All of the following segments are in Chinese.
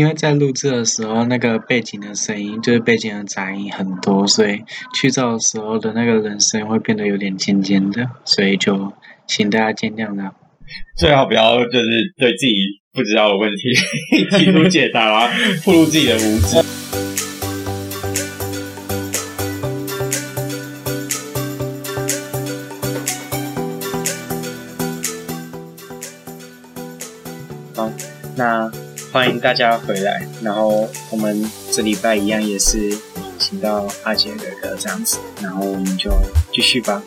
因为在录制的时候，那个背景的声音就是背景的杂音很多，所以去噪的时候的那个人声会变得有点尖尖的，所以就请大家见谅啦。最好不要就是对自己不知道的问题 提出解答啊，暴露自己的无知。欢迎大家回来，然后我们这礼拜一样也是请到阿杰哥哥这样子，然后我们就继续吧。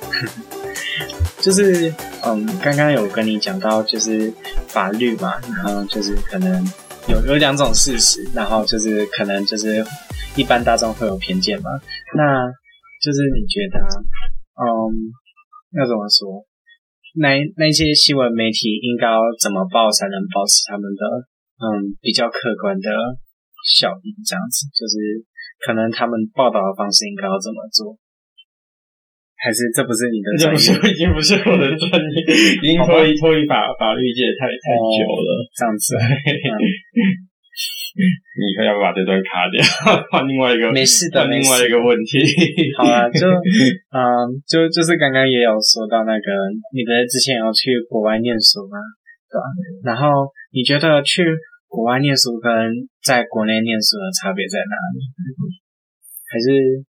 就是嗯，刚刚有跟你讲到，就是法律嘛，然后就是可能有有两种事实，然后就是可能就是一般大众会有偏见嘛。那就是你觉得，嗯，要怎么说？那那些新闻媒体应该怎么报才能保持他们的？嗯，比较客观的效应，这样子就是可能他们报道的方式应该要怎么做？还是这不是你的专业？已经不是我的专业，已经脱离脱离法法律界太太久了。这样子，你可要不要把这段卡掉？换另外一个，没事的，另外一个问题。好啊，就 嗯，就就是刚刚也有说到那个，你不是之前要去国外念书吗？对吧？然后你觉得去？国外念书跟在国内念书的差别在哪里？还是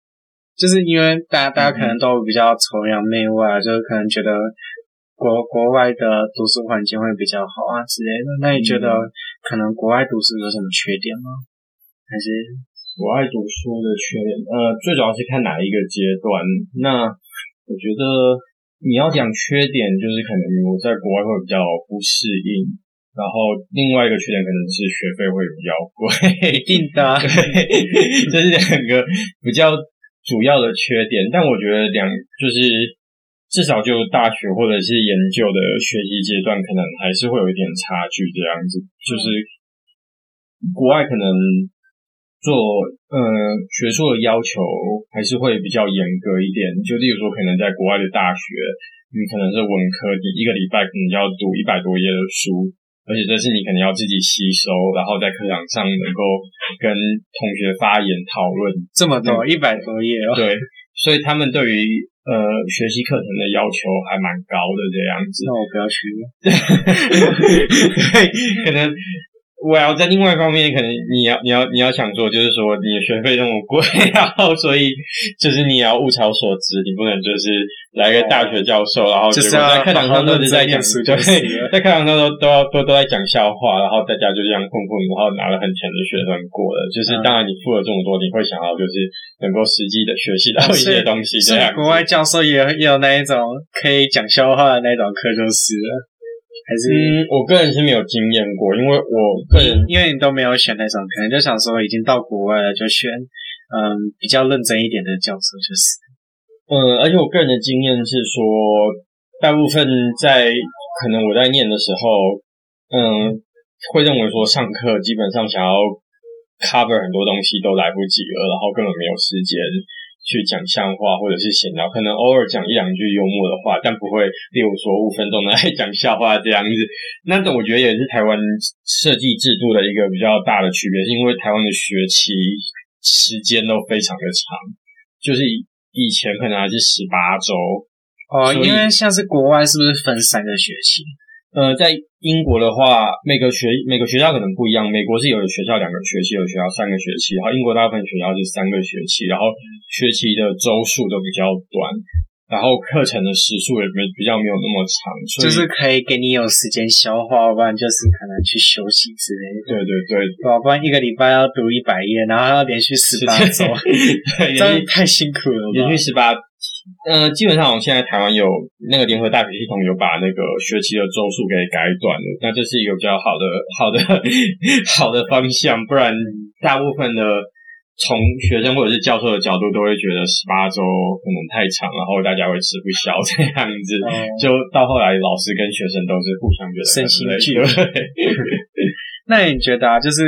就是因为大家大家可能都比较崇洋媚外，就是可能觉得国国外的读书环境会比较好啊之类的。那你觉得可能国外读书有什么缺点吗？还是国外读书的缺点？呃，最主要是看哪一个阶段。那我觉得你要讲缺点，就是可能我在国外会比较不适应。然后另外一个缺点可能是学费会比较贵，一定的，对，这是两个比较主要的缺点。但我觉得两就是至少就大学或者是研究的学习阶段，可能还是会有一点差距这样子。就是国外可能做呃学术的要求还是会比较严格一点。就例如说，可能在国外的大学，你可能是文科，你一个礼拜可能要读一百多页的书。而且这是你可能要自己吸收，然后在课堂上能够跟同学发言讨论这么多一百多页哦。对，所以他们对于呃学习课程的要求还蛮高的这样子。那我不要去了。可能。我要在另外一方面，可能你要你要你要想做，就是说你的学费那么贵，然后所以就是你也要物超所值，你不能就是来个大学教授，然后就是在课堂上都是在讲，对，在课堂上都都要都都在讲笑话，然后大家就这样混混，然后拿了很钱的学分过了。就是当然你付了这么多，你会想要就是能够实际的学习到一些东西。这样，国外教授也也有那一种可以讲笑话的那种课，就是了。还是、嗯、我个人是没有经验过，因为我个人因为你都没有选那种，可能就想说已经到国外了，就选嗯比较认真一点的教授就是。嗯，而且我个人的经验是说，大部分在可能我在念的时候，嗯，会认为说上课基本上想要 cover 很多东西都来不及了，然后根本没有时间。去讲笑话或者是闲聊，可能偶尔讲一两句幽默的话，但不会，例如说五分钟的来讲笑话这样子。那种我觉得也是台湾设计制度的一个比较大的区别，是因为台湾的学期时间都非常的长，就是以前可能还是十八周哦，因为像是国外是不是分三个学期？呃，在英国的话，每个学每个学校可能不一样。美国是有的学校两个学期，有的学校三个学期。然后英国大部分学校是三个学期，然后学期的周数都比较短，然后课程的时数也没比较没有那么长，就是可以给你有时间消化，不然就是可能去休息之类的。对对对，不然一个礼拜要读一百页，然后要连续十八周，对，这样太辛苦了。连续十八。呃，基本上我们现在台湾有那个联合大学系统有把那个学期的周数给改短了，那这是一个比较好的、好的、好的方向。不然，大部分的从学生或者是教授的角度都会觉得十八周可能太长，然后大家会吃不消 这样子。嗯、就到后来，老师跟学生都是互相觉得身心俱疲。那你觉得啊，就是？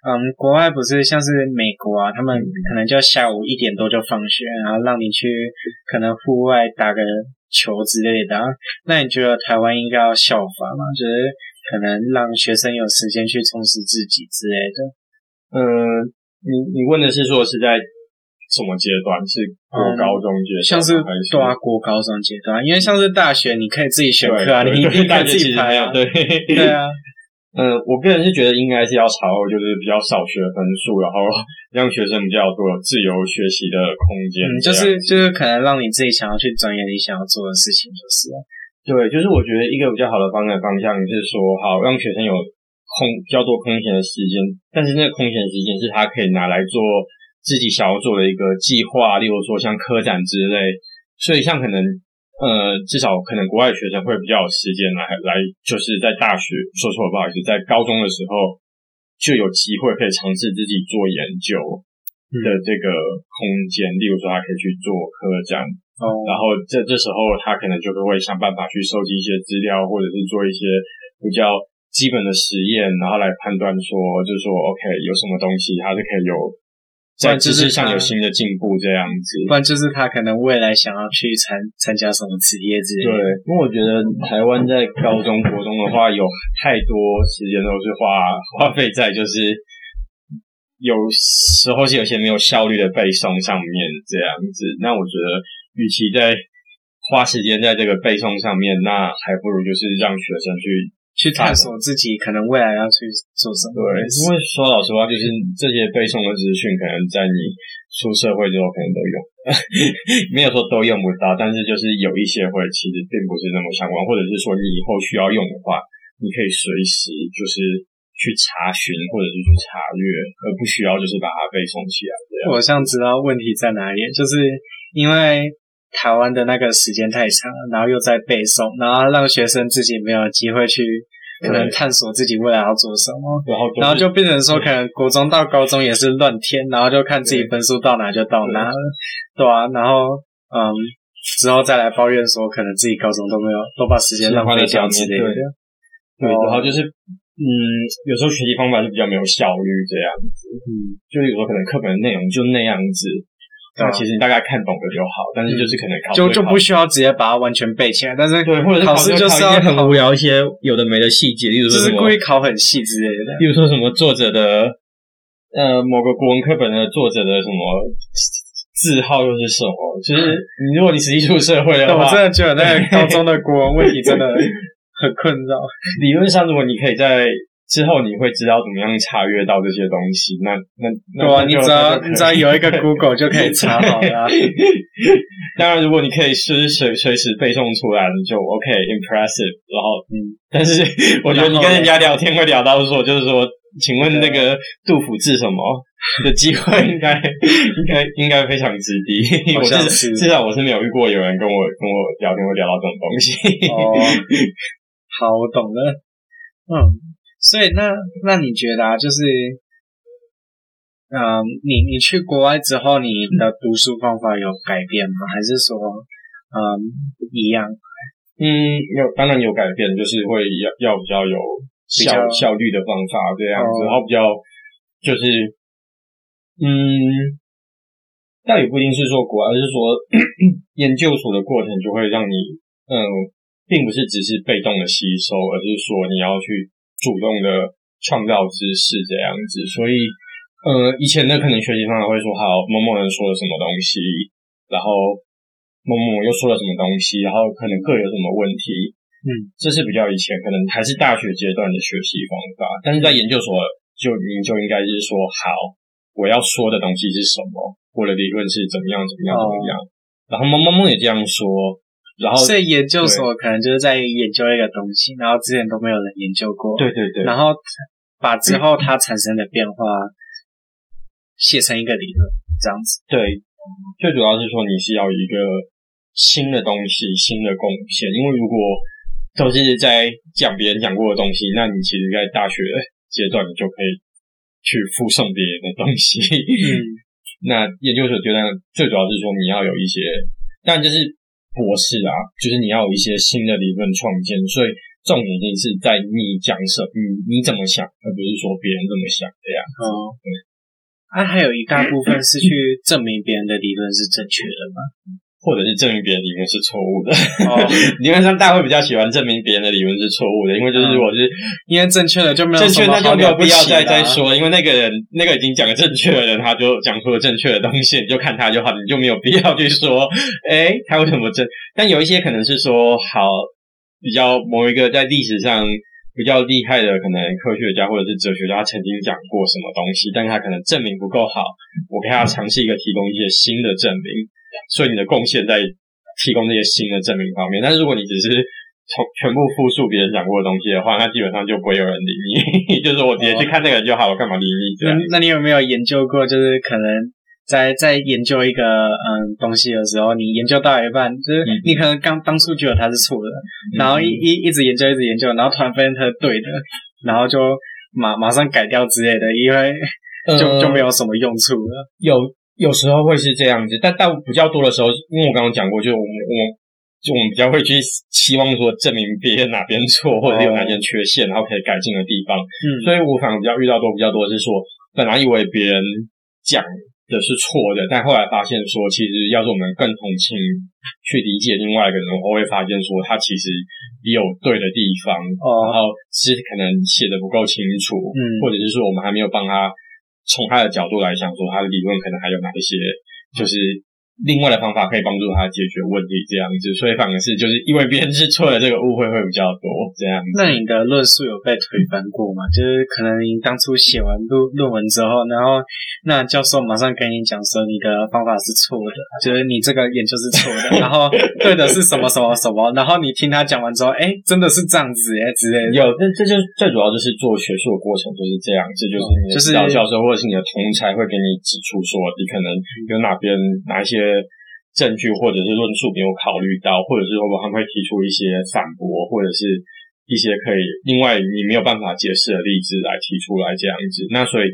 嗯，国外不是像是美国啊，他们可能就下午一点多就放学，然后让你去可能户外打个球之类的。那你觉得台湾应该要效仿吗？就是可能让学生有时间去充实自己之类的。嗯，你你问的是说是在什么阶段？是国高中阶段、嗯，像是对啊，国高中阶段，因为像是大学，你可以自己选课啊，你一定可以自己排啊，对对啊。嗯，我个人是觉得应该是要朝就是比较少学分数，然后让学生比较多自由学习的空间。嗯，就是就是可能让你自己想要去钻研你想要做的事情，就是。对，就是我觉得一个比较好的方向方向是说，好让学生有空比较多空闲的时间，但是那个空闲时间是他可以拿来做自己想要做的一个计划，例如说像科展之类。所以像可能。呃，至少可能国外学生会比较有时间来来，就是在大学，说错了不好意思，在高中的时候就有机会可以尝试自己做研究的这个空间，嗯、例如说他可以去做科展，哦，然后这这时候他可能就会想办法去收集一些资料，或者是做一些比较基本的实验，然后来判断说，就是说，OK，有什么东西它是可以有。在知识上有新的进步，这样子，不然就是他可能未来想要去参参加什么职业之类的。对，因为我觉得台湾在高中、国中的话，有太多时间都是花花费在就是有时候是有些没有效率的背诵上面这样子。那我觉得，与其在花时间在这个背诵上面，那还不如就是让学生去。去探索自己可能未来要去做什么。对，因为说老实话，就是这些背诵的资讯，可能在你出社会之后可能都用，没有说都用不到，但是就是有一些会其实并不是那么相关，或者是说你以后需要用的话，你可以随时就是去查询或者是去查阅，而不需要就是把它背诵起来。我想知道问题在哪里，就是因为。台湾的那个时间太长了，然后又在背诵，然后让学生自己没有机会去可能探索自己未来要做什么，然后、就是、然后就变成说，可能国中到高中也是乱填，然后就看自己分数到哪就到哪了，对，对啊，然后嗯，之后再来抱怨说，可能自己高中都没有都把时间浪费掉之类的，对，然后就是嗯，有时候学习方法是比较没有效率这样子，嗯，就有时候可能课本的内容就那样子。那其实你大概看懂了就好，但是就是可能考就就不需要直接把它完全背起来，但是对，或者是考试就是要很无聊一些有的没的细节，例如说就是故意考很细之类的，例如说什么作者的呃某个国文课本的作者的什么字号又是什么，就是你如果你实际出社会的话，我真的觉得那个高中的国文问题真的 很困扰。理论上，如果你可以在之后你会知道怎么样查阅到这些东西，那那那对啊，你只要你只要有一个 Google 就可以 查好了。当然，如果你可以随随随时背诵出来，你就 OK impressive。然后嗯，但是 我觉得你跟人家聊天会聊到说，就是说，请问那个杜甫字什么的机会应该应该应该非常之低。我是至少我是没有遇过有人跟我跟我聊天会聊到这种东西。哦，好，我懂了。嗯。所以那那你觉得啊，就是，嗯，你你去国外之后，你的读书方法有改变吗？还是说，嗯，一样？嗯，有，当然有改变，就是会要要比较有效效率的方法这样子，然后比较就是，嗯，倒也不一定是说国外，而是说 研究所的过程就会让你，嗯，并不是只是被动的吸收，而是说你要去。主动的创造知识这样子，所以呃，以前的可能学习方法会说，好，某某人说了什么东西，然后某某又说了什么东西，然后可能各有什么问题，嗯，这是比较以前可能还是大学阶段的学习方法，但是在研究所就你就应该是说，好，我要说的东西是什么，我的理论是怎么样怎么样怎么样，哦、然后某某某也这样说。然后，所以研究所可能就是在研究一个东西，然后之前都没有人研究过。对对对。然后把之后它产生的变化写成一个理论，这样子。对，最主要是说你是要一个新的东西，新的贡献。因为如果都是在讲别人讲过的东西，那你其实在大学阶段你就可以去附送别人的东西。嗯。那研究所阶段最主要是说你要有一些，但就是。博士啊，就是你要有一些新的理论创建，所以重点一定是在你讲什么，你你怎么想，而不是说别人怎么想这样。哦，对。啊，还有一大部分是去证明别人的理论是正确的吗？或者是证明别人理论是错误的，哦、理论上大家会比较喜欢证明别人的理论是错误的，因为就是如果是、嗯、因为正确的就没有正确，那就没有必要再再说，因为那个人那个已经讲了正确的人，他就讲出了正确的东西，你就看他就好，你就没有必要去说，哎，他为什么正？但有一些可能是说好比较某一个在历史上比较厉害的可能科学家或者是哲学家，他曾经讲过什么东西，但他可能证明不够好，我给他尝试一个提供一些新的证明。所以你的贡献在提供这些新的证明方面，但是如果你只是从全部复述别人讲过的东西的话，那基本上就不会有人理你。就是我直接去看那个人就好，我干嘛理你？那那你有没有研究过？就是可能在在研究一个嗯东西的时候，你研究到一半，就是你可能刚当初觉得它是错的，然后一一一直研究一直研究，然后突然发现它是对的，然后就马马上改掉之类的，因为就就没有什么用处了。有。有时候会是这样子，但但比较多的时候，因为我刚刚讲过，就是我们我们就我们比较会去期望说证明别人哪边错，或者是有哪边缺陷，然后可以改进的地方。嗯，所以我反而比较遇到多比较多的是说，本来以为别人讲的是错的，但后来发现说，其实要是我们更同情去理解另外一个人，我会发现说他其实也有对的地方，哦，然后是可能写的不够清楚，嗯，或者是说我们还没有帮他。从他的角度来想，说他的理论可能还有哪一些，就是另外的方法可以帮助他解决问题这样子，所以反而是就是因为别人是错了，这个误会会比较多这样子。那你的论述有被推翻过吗？就是可能你当初写完论论文之后，然后那教授马上跟你讲说你的方法是错的，就是你这个研究是错的，然后对的是什么什么什么，然后你听他讲完之后，哎，真的是这样子哎之类的。有，这这就最主要就是做学术的过程就是这样，这就是你的指导教授或者是你的同才会给你指出说你可能有哪边哪一些。证据或者是论述没有考虑到，或者是说他们会提出一些反驳，或者是一些可以另外你没有办法解释的例子来提出来这样子。那所以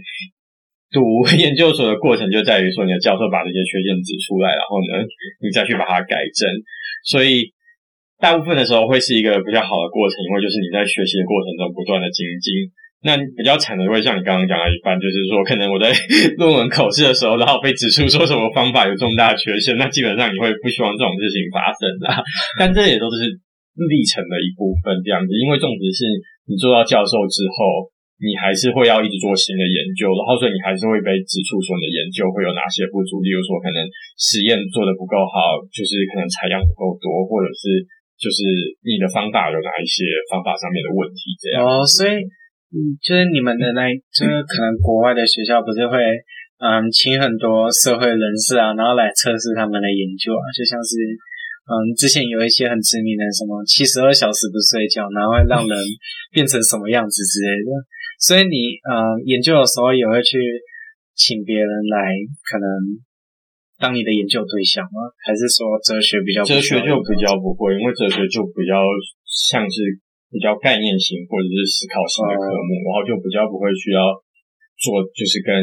读 研究所的过程就在于说，你的教授把这些缺陷指出来，然后呢，你再去把它改正。所以大部分的时候会是一个比较好的过程，因为就是你在学习的过程中不断的精进。那比较惨的会像你刚刚讲的一般，就是说可能我在 论文口试的时候，然后被指出说什么方法有重大缺陷，那基本上你会不希望这种事情发生啦。但这也都是历程的一部分这样子，因为种植是你做到教授之后，你还是会要一直做新的研究，然后所以你还是会被指出说你的研究会有哪些不足，例如说可能实验做得不够好，就是可能采样不够多，或者是就是你的方法有哪一些方法上面的问题这样。哦，所以。嗯，就是你们的那，就是可能国外的学校不是会，嗯，请很多社会人士啊，然后来测试他们的研究啊，就像是，嗯，之前有一些很知名的什么七十二小时不睡觉，然后会让人 变成什么样子之类的。所以你，嗯，研究的时候也会去请别人来，可能当你的研究对象吗？还是说哲学比较？哲学就比较不会，因为哲学就比较像是。比较概念型或者是思考型的科目，然后就比较不会需要做，就是跟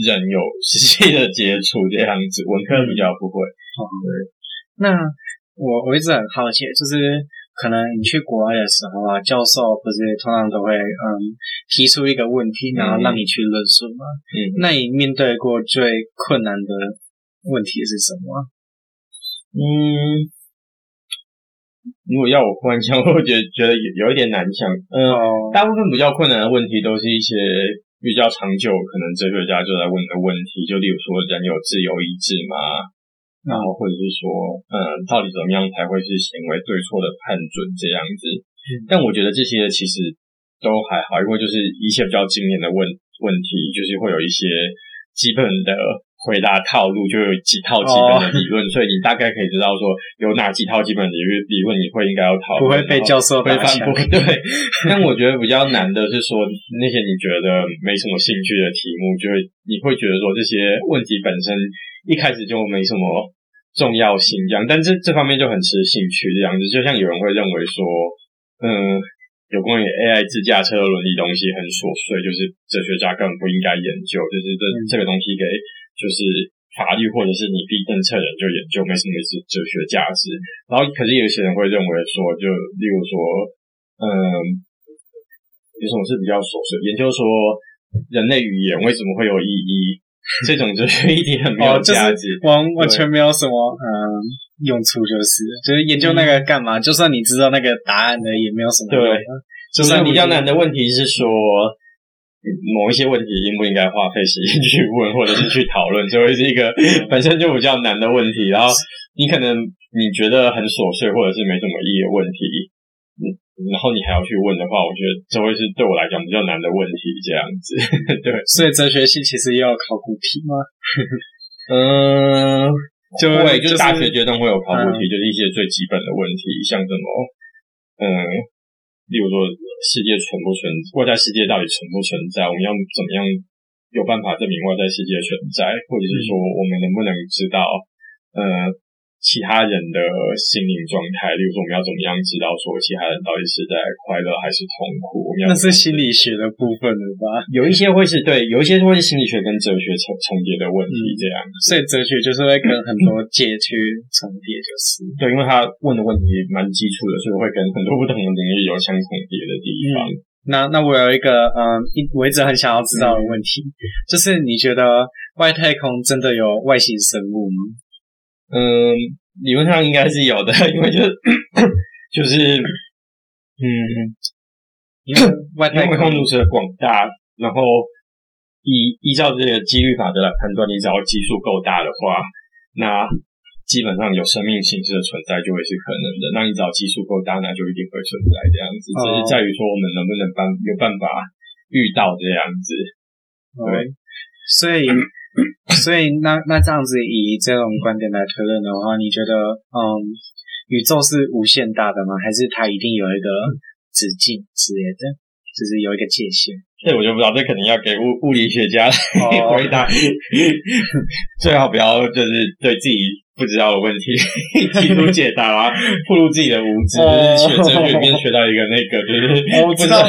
人有实际的接触这样子。文科比较不会。对。那我我一直很好奇，就是可能你去国外的时候啊，教授不是通常都会嗯提出一个问题，然后让你去论述吗？嗯。那你面对过最困难的问题是什么？嗯。如果要我忽然想，我会觉得觉得有有一点难想。嗯，大部分比较困难的问题都是一些比较长久，可能哲学家就在问的问题，就例如说人有自由意志吗？然后或者是说，嗯，到底怎么样才会是行为对错的判准这样子？但我觉得这些其实都还好，因为就是一些比较经典的问问题，就是会有一些基本的。回答套路就有几套基本的理论，oh. 所以你大概可以知道说有哪几套基本理论理论你会应该要讨论，不会被教授会反驳。对，但我觉得比较难的是说那些你觉得没什么兴趣的题目，就会你会觉得说这些问题本身一开始就没什么重要性这样，但这这方面就很吃兴趣这样子。就像有人会认为说，嗯，有关于 AI 自驾车的伦理东西很琐碎，就是哲学家根本不应该研究，就是这这个东西给。就是法律或者是你必政策人就研究没什么是哲学价值，然后可是有些人会认为说，就例如说，嗯，有什么是比较琐碎？研究说人类语言为什么会有意义？这种就是一点很没有价值，完、哦就是、完全没有什么嗯用处，就是就是研究那个干嘛、嗯？就算你知道那个答案的，也没有什么用。对，就算比较难的问题是说。某一些问题应不应该花费时间去问，或者是去讨论，就会是一个本身就比较难的问题。然后你可能你觉得很琐碎，或者是没什么意义的问题，嗯，然后你还要去问的话，我觉得这会是对我来讲比较难的问题。这样子，对。所以哲学系其实也有考古题吗？嗯，就会、就是、就大学阶段会有考古题、嗯，就是一些最基本的问题，像什么，嗯。例如说，世界存不存？外在世界到底存不存在？我们要怎么样有办法证明外在世界存在？或者是说，我们能不能知道，呃，其他人的心灵状态，例如说，我们要怎么样知道说其他人到底是在快乐还是痛苦？我们要那是心理学的部分了吧？有一些会是对，有一些会是心理学跟哲学重重叠的问题，这样、嗯。所以哲学就是会跟很多界去重叠，就是对，因为他问的问题蛮基础的，所以会跟很多不同的领域有相重叠的地方。嗯、那那我有一个嗯，我一直很想要知道的问题，嗯、就是你觉得外太空真的有外星生物吗？嗯，理论上应该是有的，因为就是就是，嗯，因为 外太空如此的广大，然后依依照这个几率法则来判断，你只要基数够大的话，那基本上有生命形式的存在就会是可能的。那你只要基数够大，那就一定会存在这样子，只是在于说我们能不能办有办法遇到这样子，对，所以。所以那那这样子以这种观点来推论的话，你觉得嗯，宇宙是无限大的吗？还是它一定有一个直径之类的，就是有一个界限？这我就不知道，这肯定要给物物理学家来 回答。Oh. 最好不要就是对自己不知道的问题提出解答啊，暴露自己的无知。Oh. 就是学哲学里面学到一个那个，就是我知道，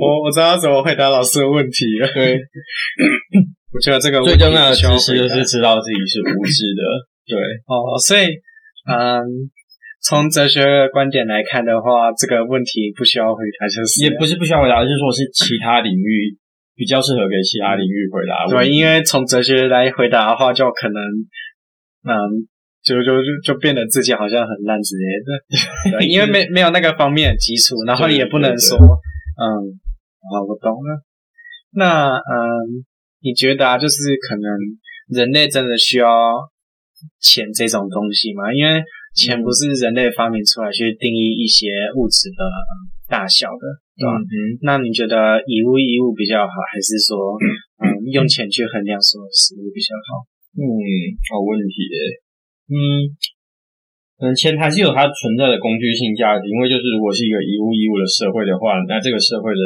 我我知道怎么回答老师的问题了。对。我觉得这个最重要的知识就是知道自己是无知的，对哦，所以嗯，从哲学的观点来看的话，这个问题不需要回答，就是也不是不需要回答，就是说是其他领域比较适合给其他领域回答。对，因为从哲学来回答的话，就可能嗯，就就就就变得自己好像很烂之类的，对，因为没没有那个方面的基础，然后也不能说嗯，好，我懂了。那嗯。你觉得啊，就是可能人类真的需要钱这种东西吗？因为钱不是人类发明出来去定义一些物质的大小的，对吧？嗯，那你觉得以物易物比较好，还是说 嗯用钱去衡量所有事物比较好？嗯，好问题耶。嗯，可能钱还是有它存在的工具性价值，因为就是如果是一个以物易物的社会的话，那这个社会的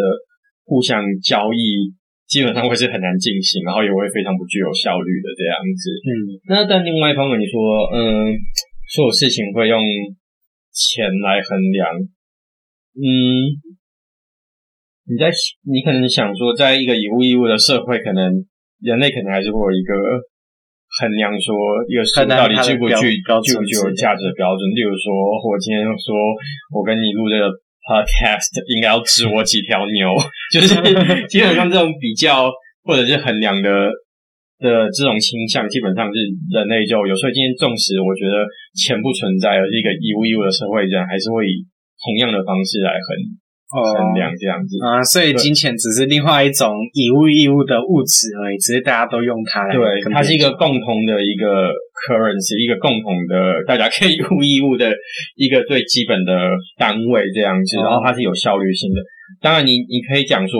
互相交易。基本上会是很难进行，然后也会非常不具有效率的这样子。嗯，那但另外一方面，你说，嗯，所有事情会用钱来衡量，嗯，你在你可能想说，在一个以物易物的社会，可能人类可能还是会有一个衡量说一个事物到底具不具具不具有价值的标准。例如说，我今天说我跟你录这个。Podcast 应该要值我几条牛，就是基本上这种比较或者是衡量的的这种倾向，基本上是人类就有。时候今天纵使我觉得钱不存在，而是一个以物易物的社会，人还是会以同样的方式来衡。衡量这样子啊，所以金钱只是另外一种以物易物的物质而已，只是大家都用它来。对，它是一个共同的一个 currency，一个共同的大家可以以物易物的一个最基本的单位这样子，然后它是有效率性的。当然你，你你可以讲说，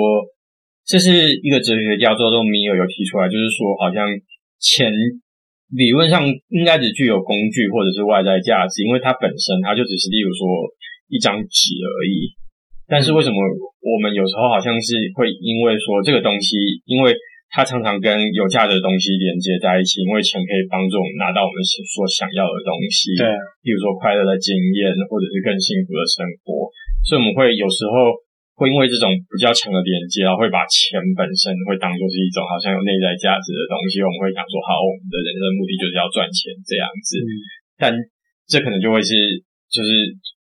这是一个哲学家叫做米尔有提出来，就是说好像钱理论上应该只具有工具或者是外在价值，因为它本身它就只是例如说一张纸而已。但是为什么我们有时候好像是会因为说这个东西，因为它常常跟有价值的东西连接在一起，因为钱可以帮助我们拿到我们所想要的东西，对，比如说快乐的经验，或者是更幸福的生活。所以我们会有时候会因为这种比较强的连接，然后会把钱本身会当做是一种好像有内在价值的东西，我们会想说，好，我们的人生目的就是要赚钱这样子。嗯，但这可能就会是，就是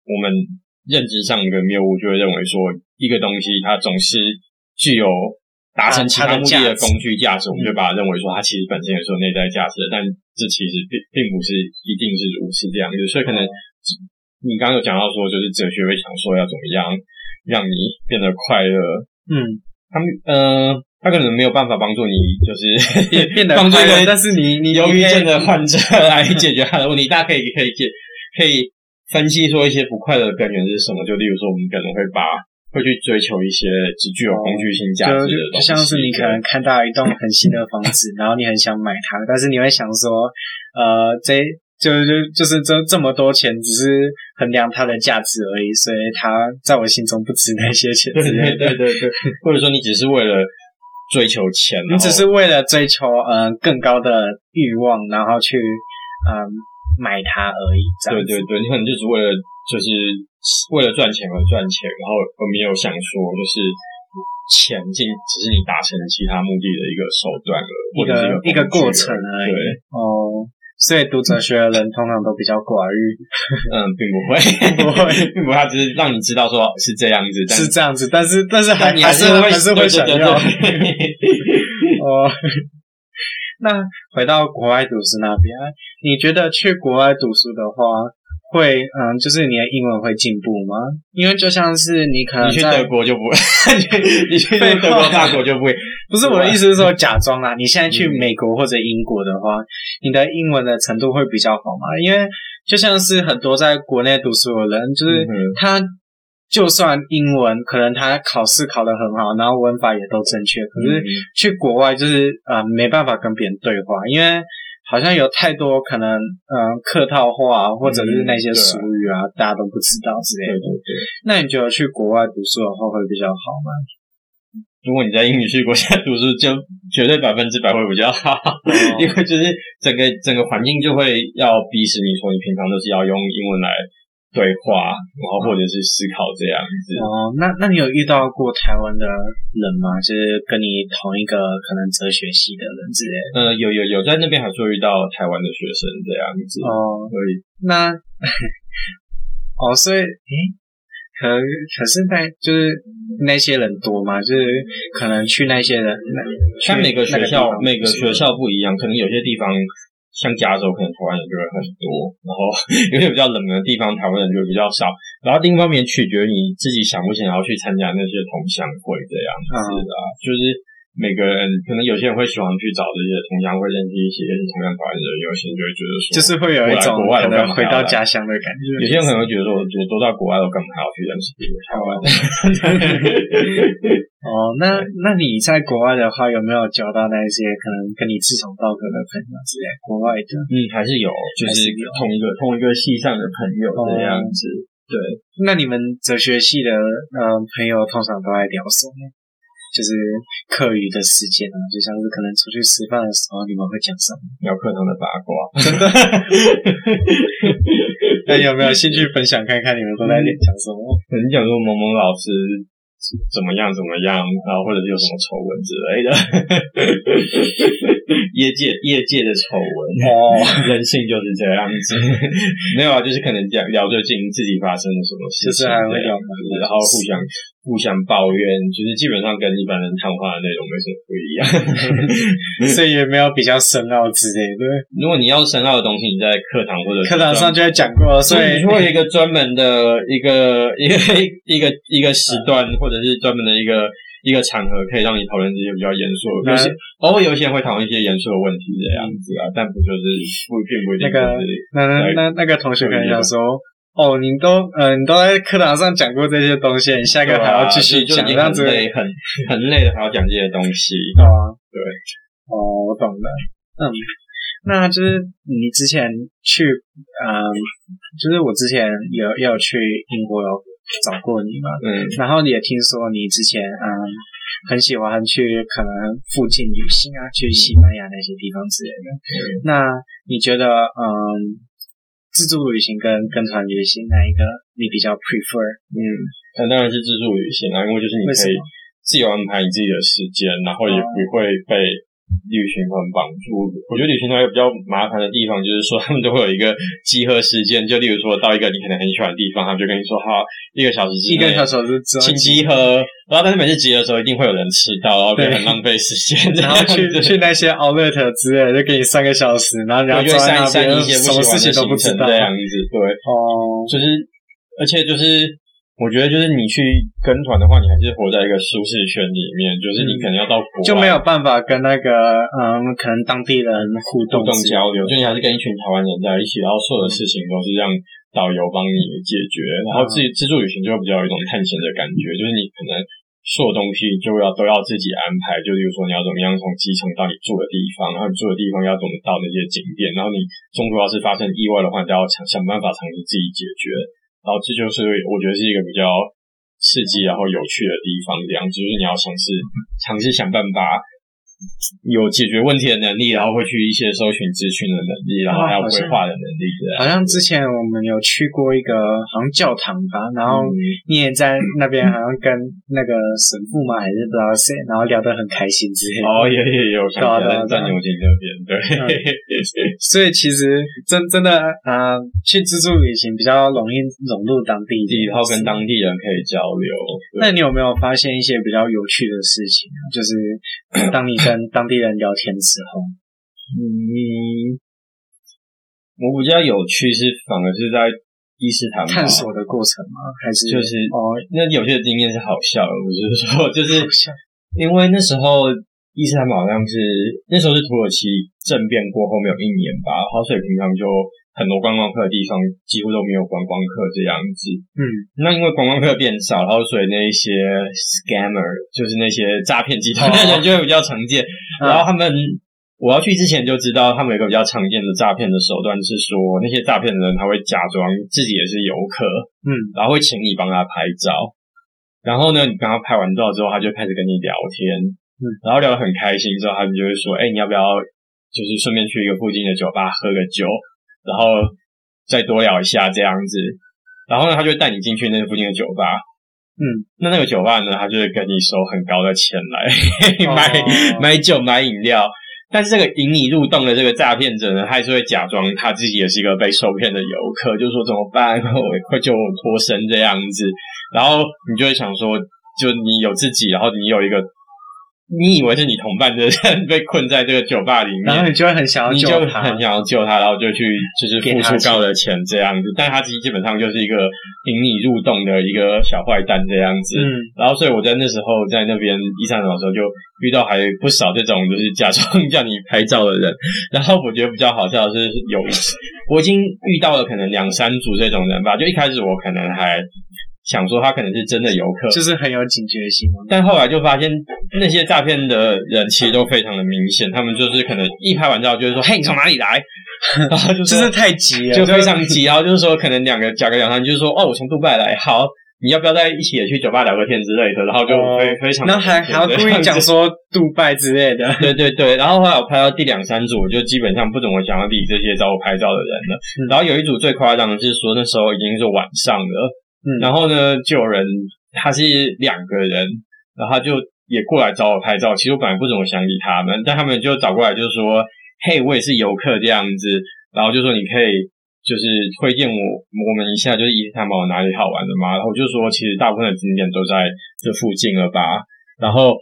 我们。认知上一个谬误就会认为说，一个东西它总是具有达成其他目的的工具价值，我们就把它认为说它其实本身也是有内在价值的，但这其实并并不是一定是如此这样子，所以可能你刚刚有讲到说，就是哲学会想说要怎么样让你变得快乐，嗯，他们呃，他可能没有办法帮助你，就是变得快乐，但是你你忧郁症的患者来解决他的问题，大家可以可以解可以分析说一些不快乐的根源是什么，就例如说我们可能会把。会去追求一些只具有工具性价值的东西，就像是你可能看到一栋很新的房子，然后你很想买它，但是你会想说，呃，这就就就是这这么多钱，只是衡量它的价值而已，所以它在我心中不值那些钱。对对对对对，或者说你只是为了追求钱，你只是为了追求嗯、呃、更高的欲望，然后去嗯、呃、买它而已。对对对，你可能就是为了就是。为了赚钱而赚钱，然后而没有想说，就是钱进只是你达成其他目的的一个手段而已，一个一个过程而已。对哦，所以读哲学的人通常都比较寡欲。嗯，并不会，不会，并不会，他只是让你知道说是这样子，是这样子，但是但是还你还是会还是会想要。哦，那回到国外读书那边，你觉得去国外读书的话？会，嗯，就是你的英文会进步吗？因为就像是你可能你去德国就不会，你去德国、法国就不会。不是我的意思是说，假装啦，你现在去美国或者英国的话，你的英文的程度会比较好吗？因为就像是很多在国内读书的人，就是他就算英文可能他考试考得很好，然后文法也都正确，可是去国外就是啊、呃，没办法跟别人对话，因为。好像有太多可能，嗯，客套话或者是那些俗语啊，嗯、大家都不知道之类的。对对对。那你觉得去国外读书的话会比较好吗？如果你在英语系国家读书，就绝对百分之百会比较好，哦、因为就是整个整个环境就会要逼死你说，你平常都是要用英文来。对话，然后或者是思考这样子。哦，那那你有遇到过台湾的人吗？就是跟你同一个可能哲学系的人之类的？呃，有有有，在那边还是会遇到台湾的学生这样子。哦，所以那 哦，所以诶，可可是在就是那些人多嘛？就是可能去那些人，那像每个学校每个学校不一样，可能有些地方。像加州可能台湾人就会很多，然后 有些比较冷门的地方台湾人就会比较少。然后另一方面取决于你自己想不想要去参加那些同乡会这样子啊，嗯、就是每个人可能有些人会喜欢去找这些同乡会认识一些同样台湾人，有些人就会觉得说，就是会有一种可能回到家乡的感觉。有些人可能会觉得说，我都到国外了，干嘛还要去认识别的台？哦，那那你在国外的话，有没有交到那些可能跟你志同道合的朋友之类？国外的，嗯，还是有，就是同一个同一个系上的朋友这样子。哦、对，那你们哲学系的嗯朋友通常都在聊什么？就是课余的时间啊，就像是可能出去吃饭的时候，你们会讲什么？聊课堂的八卦。真的？那你有没有兴趣分享看看你们都在讲什么？可能讲说萌萌老师。怎么样？怎么样？然后或者是有什么丑闻之类的，业界业界的丑闻哦，人性就是这样子。没有啊，就是可能讲聊最近自己发生了什么事情，然后互相互相抱怨，就是基本上跟一般人谈话的内容没什么不一样，所以也没有比较深奥之类的。如果你要深奥的东西，你在课堂或者课堂上就会讲过，所以会有一个专门的一个一个一个一个时段或者。是专门的一个一个场合，可以让你讨论这些比较严肃的，有些偶尔有一些人会讨论一些严肃的问题这样子啊，但不就是不并不一定。那个那那那那个同学可能想说，哦，你都嗯，你都在课堂上讲过这些东西，你下个还要继续讲，这样子累，很很累的，还要讲这些东西。啊，对，哦，我懂了。嗯，那就是你之前去，嗯，就是我之前有有去英国哟。找过你嘛？嗯，然后你也听说你之前嗯很喜欢去可能附近旅行啊，去西班牙那些地方之类的。嗯，那你觉得嗯自助旅行跟跟团旅行哪一个你比较 prefer？嗯，那当然是自助旅行啊，因为就是你可以自由安排你自己的时间，然后也不会被旅行团绑住。我觉得旅行团有比较麻烦的地方，就是说他们都会有一个集合时间，就例如说到一个你可能很喜欢的地方，他们就跟你说好一个小时之内，一个小时请集合。然后但是每次集合的时候，一定会有人迟到，然后就很浪费时间。然后去去那些 outlet 之类，就给你三个小时，然后然后就删删一些什么事情都不知道这样子。对，哦，就是而且就是。我觉得就是你去跟团的话，你还是活在一个舒适圈里面，就是你可能要到国外就没有办法跟那个嗯，可能当地人互动互动交流，就你还是跟一群台湾人在一起，然后所有的事情都是让导游帮你解决，然后自己自助旅行就会比较有一种探险的感觉，就是你可能所有东西就要都要自己安排，就比如说你要怎么样从机场到你住的地方，然后你住的地方要怎么到那些景点，然后你中途要是发生意外的话，你都要想想办法尝试自己解决。然后这就是我觉得是一个比较刺激然后有趣的地方，这样就是你要尝试尝试想办法。有解决问题的能力，然后会去一些搜寻资讯的能力，然后还有规划的能力。好像之前我们有去过一个好像教堂吧，然后你也在那边，好像跟那个神父嘛，还是不知道谁，然后聊得很开心之类的。哦，有有有看到在牛津那边，对。所以其实真真的啊，去自助旅行比较容易融入当地，然后跟当地人可以交流。那你有没有发现一些比较有趣的事情？就是 当你。跟当地人聊天之后，嗯，我比较有趣是反而是在伊斯坦堡探索的过程吗？还是就是哦，那有些的经验是好笑的，我就是说，就是因为那时候伊斯坦堡好像是那时候是土耳其政变过后没有一年吧，然后所以平常就。很多观光客的地方几乎都没有观光客这样子，嗯，那因为观光客变少，然后所以那一些 scammer 就是那些诈骗集团的人就会比较常见，哦、然后他们、嗯、我要去之前就知道，他们有一个比较常见的诈骗的手段是说，那些诈骗的人他会假装自己也是游客，嗯，然后会请你帮他拍照，然后呢，你帮他拍完照之后，他就开始跟你聊天，嗯，然后聊得很开心之后，他们就会说，哎、欸，你要不要就是顺便去一个附近的酒吧喝个酒？然后再多聊一下这样子，然后呢，他就会带你进去那个附近的酒吧，嗯，那那个酒吧呢，他就会跟你收很高的钱来 买、哦、买酒买饮料，但是这个引你入洞的这个诈骗者呢，他还是会假装他自己也是一个被受骗的游客，就说怎么办，快 救我脱身这样子，然后你就会想说，就你有自己，然后你有一个。你以为是你同伴的人 被困在这个酒吧里面，然后你就会很想要救他，你就很想要救他，然后就去就是付出高的钱这样子，但他其实基本上就是一个引你入洞的一个小坏蛋这样子。嗯，然后所以我在那时候在那边一上场的时候，就遇到还不少这种就是假装叫你拍照的人。然后我觉得比较好笑的是有一次，我已经遇到了可能两三组这种人吧。就一开始我可能还。想说他可能是真的游客，就是很有警觉性。但后来就发现那些诈骗的人其实都非常的明显，他们就是可能一拍完照就是说：“嘿，你从哪里来？” 然后就是，就是太急了，就非常急。然后就是说，可能两个讲个两三句，就是说：“哦，我从杜拜来，好，你要不要在一起也去酒吧聊个天之类的？”然后就非非常，然后还还要故意讲说杜拜之类的。对对对。然后后来我拍到第两三组，我就基本上不怎么想要理这些找我拍照的人了。然后有一组最夸张的是说，那时候已经是晚上了。嗯，然后呢，就有人，他是两个人，然后他就也过来找我拍照。其实我本来不怎么想理他们，但他们就找过来，就是说，嘿，我也是游客这样子，然后就说你可以就是推荐我我们一下，就是伊斯坦堡哪里好玩的吗？然后我就说，其实大部分的景点都在这附近了吧。然后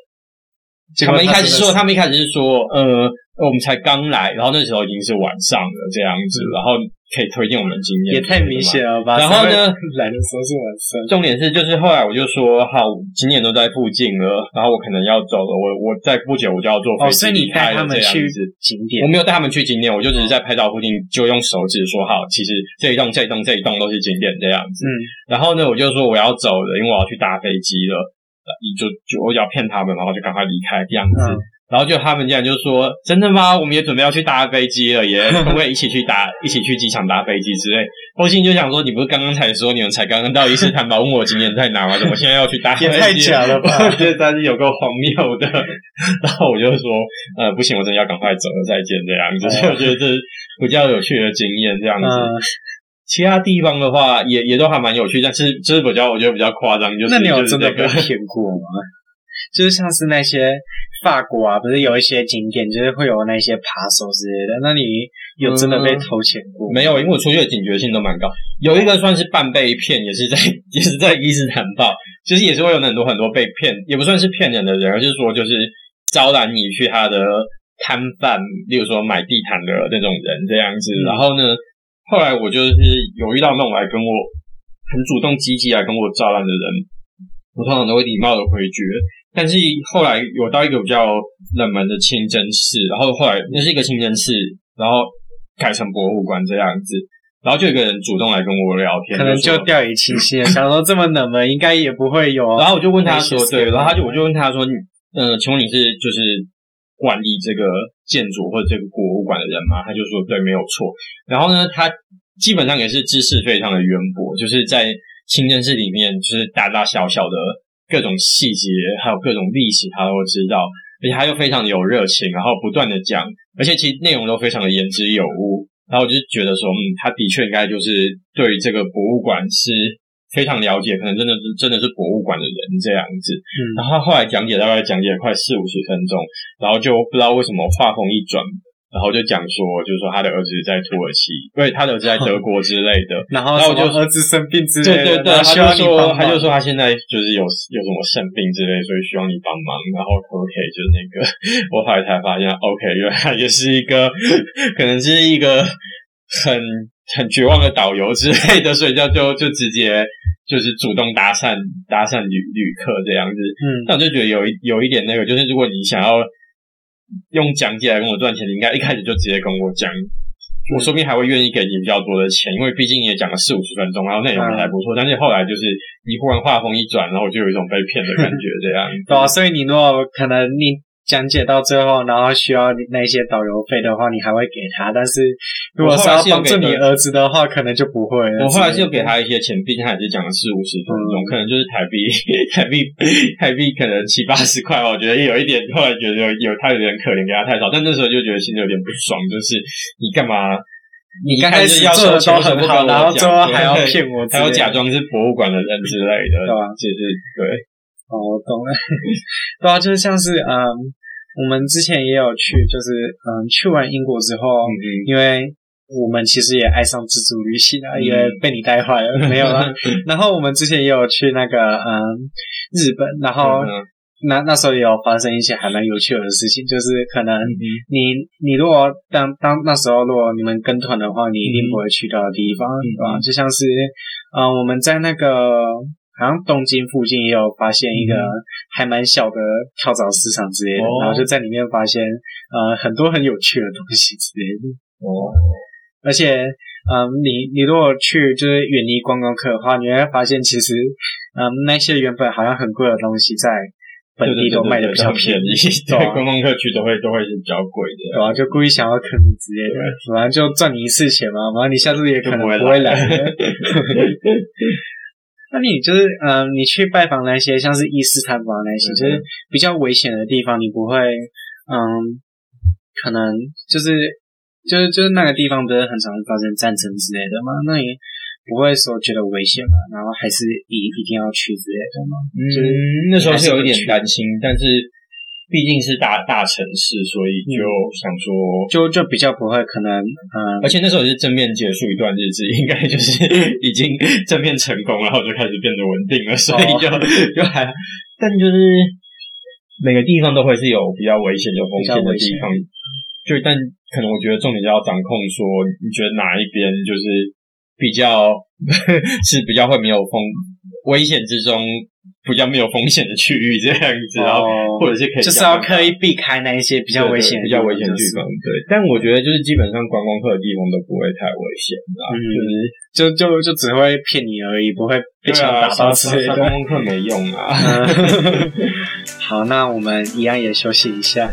他们一开始说，他们一开始是说，呃，我们才刚来，然后那时候已经是晚上了这样子，然后。可以推荐我们经验，也太明显了吧？然后呢，来的时候是晚上。重点是，就是后来我就说，好，景点都在附近了，然后我可能要走了，我我在不久我就要坐飞机。哦，所以你带他们去景点？我没有带他们去景点，我就只是在拍照附近，就用手指说，好，其实这一栋、这一栋、这一栋都是景点这样子。嗯。然后呢，我就说我要走了，因为我要去搭飞机了，就就我要骗他们，然后就赶快离开这样子。嗯然后就他们竟然就说：“真的吗？我们也准备要去搭飞机了耶，可不可以一起去搭，一起去机场搭飞机之类？”我心里就想说：“你不是刚刚才说你们才刚刚到伊斯坦堡，问我景点在哪吗？怎么现在要去搭飞机？”也太假了吧！我觉得但是有够荒谬的。然后我就说：“呃，不行，我真的要赶快走了，再见。”这样子，所以我觉得这是比较有趣的经验。这样子，嗯、其他地方的话也也都还蛮有趣，但是就是比较我觉得比较夸张，就是那你有真的被骗过吗？就是像是那些法国啊，不是有一些景点，就是会有那些扒手之类的。那你有真的被偷钱过、嗯？没有，因为我出去的警觉性都蛮高。有一个算是半被骗，也是在 也是在伊斯坦堡，其实也是会有很多很多被骗，也不算是骗人的人，而是说就是招揽你去他的摊贩，例如说买地毯的那种人这样子。然后呢，后来我就是有遇到那种来跟我很主动积极来跟我招揽的人，我通常都会礼貌的回绝。但是后来有到一个比较冷门的清真寺，然后后来那是一个清真寺，然后改成博物馆这样子。然后就有一个人主动来跟我聊天，可能就掉以轻心，想说这么冷门，应该也不会有。然后我就问他说：“对。”然后他就我就问他说：“嗯，呃，请问你是就是管理这个建筑或者这个博物馆的人吗？”他就说：“对，没有错。”然后呢，他基本上也是知识非常的渊博，就是在清真寺里面，就是大大小小的各种细节，还有各种历史，他都知道，而且他又非常的有热情，然后不断的讲，而且其实内容都非常的言之有物。然后我就觉得说，嗯，他的确应该就是对这个博物馆是非常了解，可能真的是真的是博物馆的人这样子。嗯，然后他后来讲解大概讲解了快四五十分钟，然后就不知道为什么话锋一转。然后就讲说，就是说他的儿子在土耳其，对，他的儿子在德国之类的。然后，然后我就儿子生病之类的，对对对，他就说，他就说他现在就是有有什么肾病之类，所以需要你帮忙。然后 OK，就是那个，我后来才发现，OK，原来也是一个，可能是一个很很绝望的导游之类的，所以就就就直接就是主动搭讪搭讪旅旅客这样子。嗯，但我就觉得有一有一点那个，就是如果你想要。用讲解来跟我赚钱，你应该一开始就直接跟我讲，我说不定还会愿意给你比较多的钱，因为毕竟你也讲了四五十分钟，然后内容还不错。但是后来就是你忽然话锋一转，然后我就有一种被骗的感觉，这样。对啊，所以你如果可能你。讲解到最后，然后需要那些导游费的话，你还会给他。但是如果是要帮助你儿子的话，可能就不会。我后来就给他一些钱，毕竟他也是讲了四五十分钟，嗯、可能就是台币 台币台币可能七八十块吧。我觉得有一点，后来觉得有有他有点可怜，给他太少。但那时候就觉得心里有点不爽，就是你干嘛？你刚开始做的都很好，然后最后还要骗我，还要假装是博物馆的人之类的，对吧？就是对。哦，我懂了，对啊，就是像是嗯，我们之前也有去，就是嗯，去完英国之后，因为我们其实也爱上自助旅行了，嗯、因为被你带坏了，没有啦。然后我们之前也有去那个嗯日本，然后、嗯、那那时候也有发生一些还蛮有趣的事情，就是可能你、嗯、你如果当当那时候如果你们跟团的话，你一定不会去到的地方，对吧？就像是嗯我们在那个。好像东京附近也有发现一个还蛮小的跳蚤市场之类的，嗯、然后就在里面发现呃很多很有趣的东西之类的。哦，而且嗯，你你如果去就是远离观光客的话，你会发现其实嗯那些原本好像很贵的东西在本地都卖的比较便宜，对，观光客去都会都会是比较贵的，对啊？就故意想要坑你之类的，反正就赚你一次钱嘛，反正你下次也可能不会来。那你就是，嗯，你去拜访那些像是伊斯坦堡那些，嗯、就是比较危险的地方，你不会，嗯，可能就是，就是就是那个地方不是很常发生战争之类的吗？那你不会说觉得危险吗？然后还是一一定要去之类的吗？嗯，就是那时候是有一点担心，但是。毕竟是大大城市，所以就想说，就就比较不会可能，嗯，而且那时候也是正面结束一段日子，应该就是已经正面成功，然后就开始变得稳定了，所以就、哦、就还，但就是每个地方都会是有比较危险、有风险的地方，就但可能我觉得重点就要掌控说，你觉得哪一边就是比较 是比较会没有风危险之中。比较没有风险的区域这样子，然后或者是可以就是要刻意避开那一些比较危险、比较危险的地方。对，但我觉得就是基本上观光客的地方都不会太危险，嗯，就是就就就只会骗你而已，不会被枪打到之类的。观光客没用啊。好，那我们一样也休息一下。